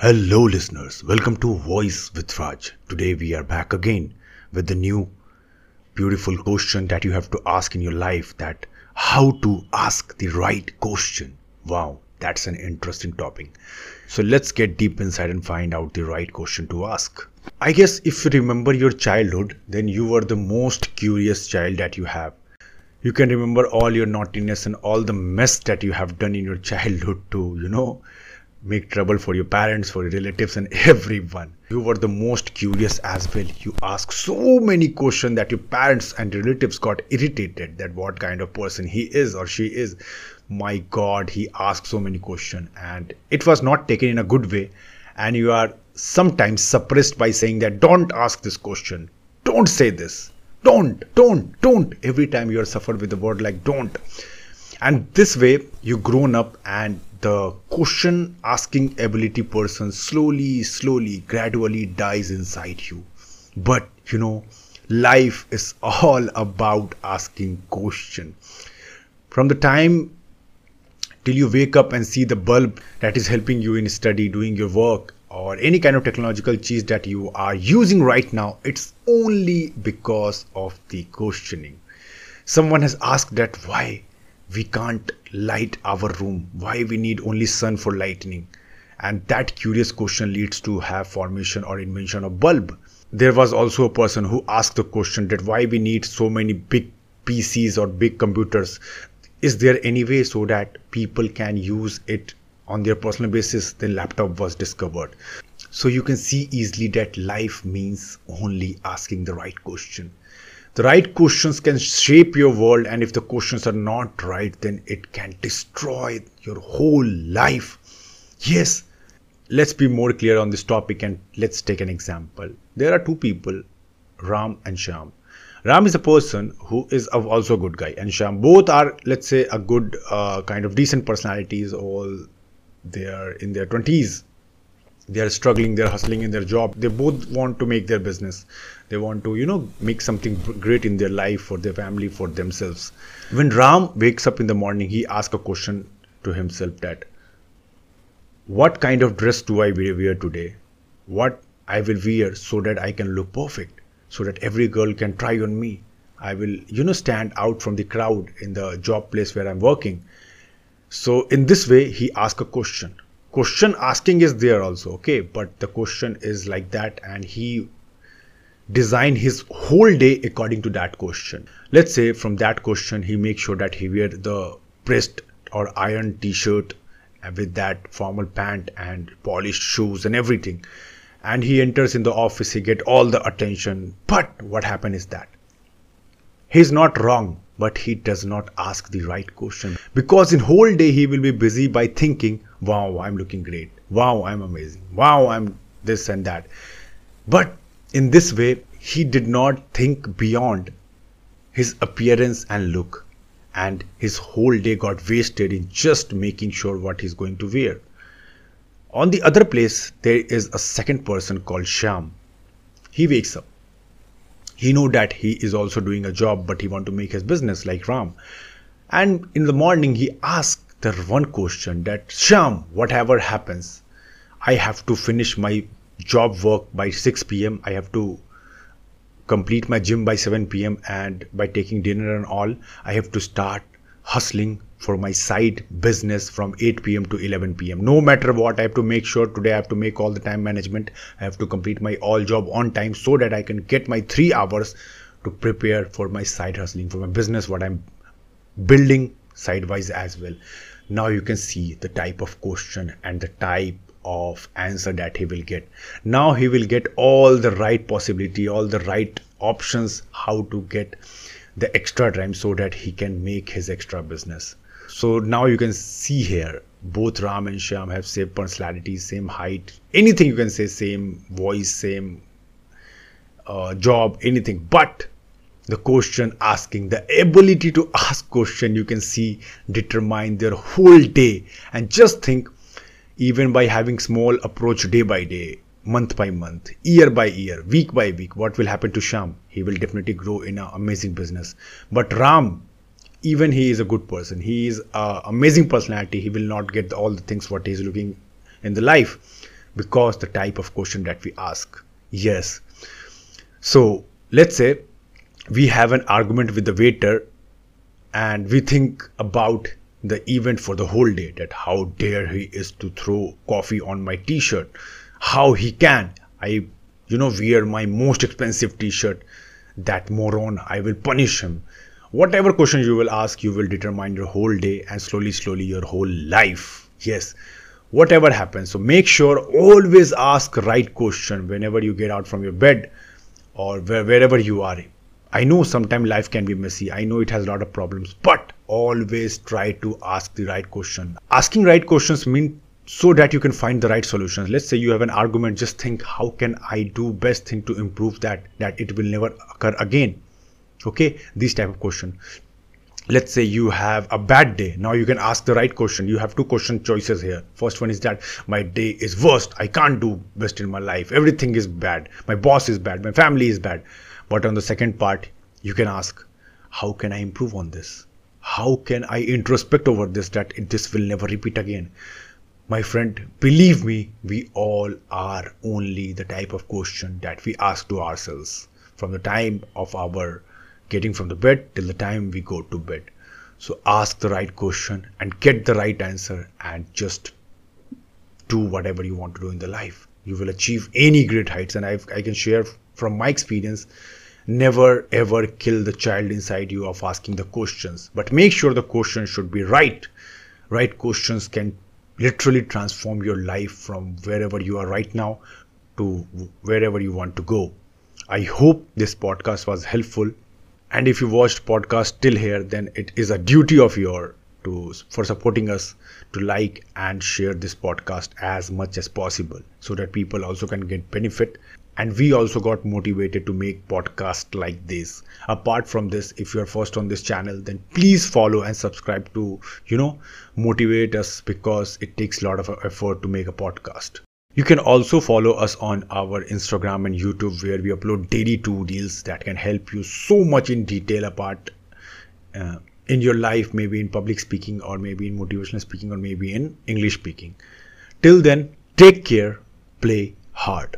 Hello, listeners. Welcome to Voice with Raj. Today we are back again with the new beautiful question that you have to ask in your life that how to ask the right question. Wow, that's an interesting topic. So let's get deep inside and find out the right question to ask. I guess if you remember your childhood, then you were the most curious child that you have. You can remember all your naughtiness and all the mess that you have done in your childhood to, you know, make trouble for your parents, for your relatives, and everyone. You were the most curious as well. You asked so many questions that your parents and relatives got irritated that what kind of person he is or she is. My God, he asked so many questions, and it was not taken in a good way. And you are sometimes suppressed by saying that don't ask this question, don't say this, don't, don't, don't. Every time you are suffered with the word like don't. And this way, you grown up and the question asking ability person slowly, slowly, gradually dies inside you. But you know, life is all about asking question. From the time till you wake up and see the bulb that is helping you in study, doing your work, or any kind of technological cheese that you are using right now, it's only because of the questioning. Someone has asked that why we can't light our room. Why we need only sun for lightning? And that curious question leads to have formation or invention of bulb. There was also a person who asked the question that why we need so many big pcs or big computers. Is there any way so that people can use it on their personal basis? The laptop was discovered. So you can see easily that life means only asking the right question the right questions can shape your world and if the questions are not right then it can destroy your whole life. Yes let's be more clear on this topic and let's take an example. There are two people ram and Shyam ram is a person who is also a good guy and Shyam both are let's say a good uh, kind of decent personalities all they are in their 20s they are struggling they're hustling in their job. They both want to make their business. They want to you know make something great in their life for their family for themselves. When ram wakes up in the morning he asks a question to himself that what kind of dress do i wear today? What i will wear so that i can look perfect so that every girl can try on me? I will you know stand out from the crowd in the job place where i'm working. So in this way he asks a question question asking is there also okay? But the question is like that and he design his whole day according to that question. Let's say from that question he makes sure that he wear the pressed or iron t-shirt with that formal pant and polished shoes and everything. And he enters in the office he get all the attention. But what happened is that he's not wrong but he does not ask the right question. Because in whole day he will be busy by thinking wow i'm looking great. Wow i'm amazing. Wow i'm this and that. But in this way he did not think beyond his appearance and look. And his whole day got wasted in just making sure what he's going to wear. On the other place there is a second person called Shyam he wakes up. He know that he is also doing a job but he want to make his business like ram. And in the morning he asked the one question that Shyam whatever happens i have to finish my job work by 6 pm i have to complete my gym by 7 pm and by taking dinner and all i have to start hustling for my side business from 8 pm to 11 pm no matter what i have to make sure today i have to make all the time management. I have to complete my all job on time so that i can get my 3 hours to prepare for my side hustling for my business what i'm building sidewise as well. Now you can see the type of question and the type of answer that he will get. Now he will get all the right possibility all the right options how to get the extra time so that he can make his extra business. So now you can see here both Ram and Shyam have same personality, same height, anything you can say, same voice, same uh, job, anything. But the question asking, the ability to ask question, you can see determine their whole day. And just think, even by having small approach day by day, month by month, year by year, week by week, what will happen to Shyam? He will definitely grow in an amazing business. But Ram, even he is a good person he is an amazing personality he will not get all the things what he is looking in the life because the type of question that we ask yes so let's say we have an argument with the waiter and we think about the event for the whole day that how dare he is to throw coffee on my t-shirt how he can. I you know wear my most expensive t-shirt that moron i will punish him. Whatever question you will ask you will determine your whole day and slowly slowly your whole life. Yes whatever happens. So make sure always ask right question whenever you get out from your bed or wherever you are i know sometimes life can be messy. I know it has a lot of problems but always try to ask the right question. Asking right questions mean so that you can find the right solutions. Let's say you have an argument just think how can i do best thing to improve that that it will never occur again? Okay this type of question. Let's say you have a bad day. Now you can ask the right question. You have two question choices here. First one is that my day is worst. I can't do best in my life. Everything is bad. My boss is bad. My family is bad but on the second part you can ask how can i improve on this how can i introspect over this that this will never repeat again my friend believe me we all are only the type of question that we ask to ourselves from the time of our getting from the bed till the time we go to bed. So ask the right question and get the right answer and just do whatever you want to do in the life. You will achieve any great heights. And I've, I can share from my experience never ever kill the child inside you of asking the questions. But make sure the questions should be right. Right questions can literally transform your life from wherever you are right now to wherever you want to go. I hope this podcast was helpful. And if you watched podcast till here then it is a duty of your to for supporting us to like and share this podcast as much as possible so that people also can get benefit and we also got motivated to make podcast like this apart from this if you are first on this channel then please follow and subscribe to you know motivate us because it takes a lot of effort to make a podcast you can also follow us on our Instagram and YouTube where we upload daily tutorials that can help you so much in detail apart uh, in your life, maybe in public speaking or maybe in motivational speaking or maybe in English speaking. Till then, take care, play hard.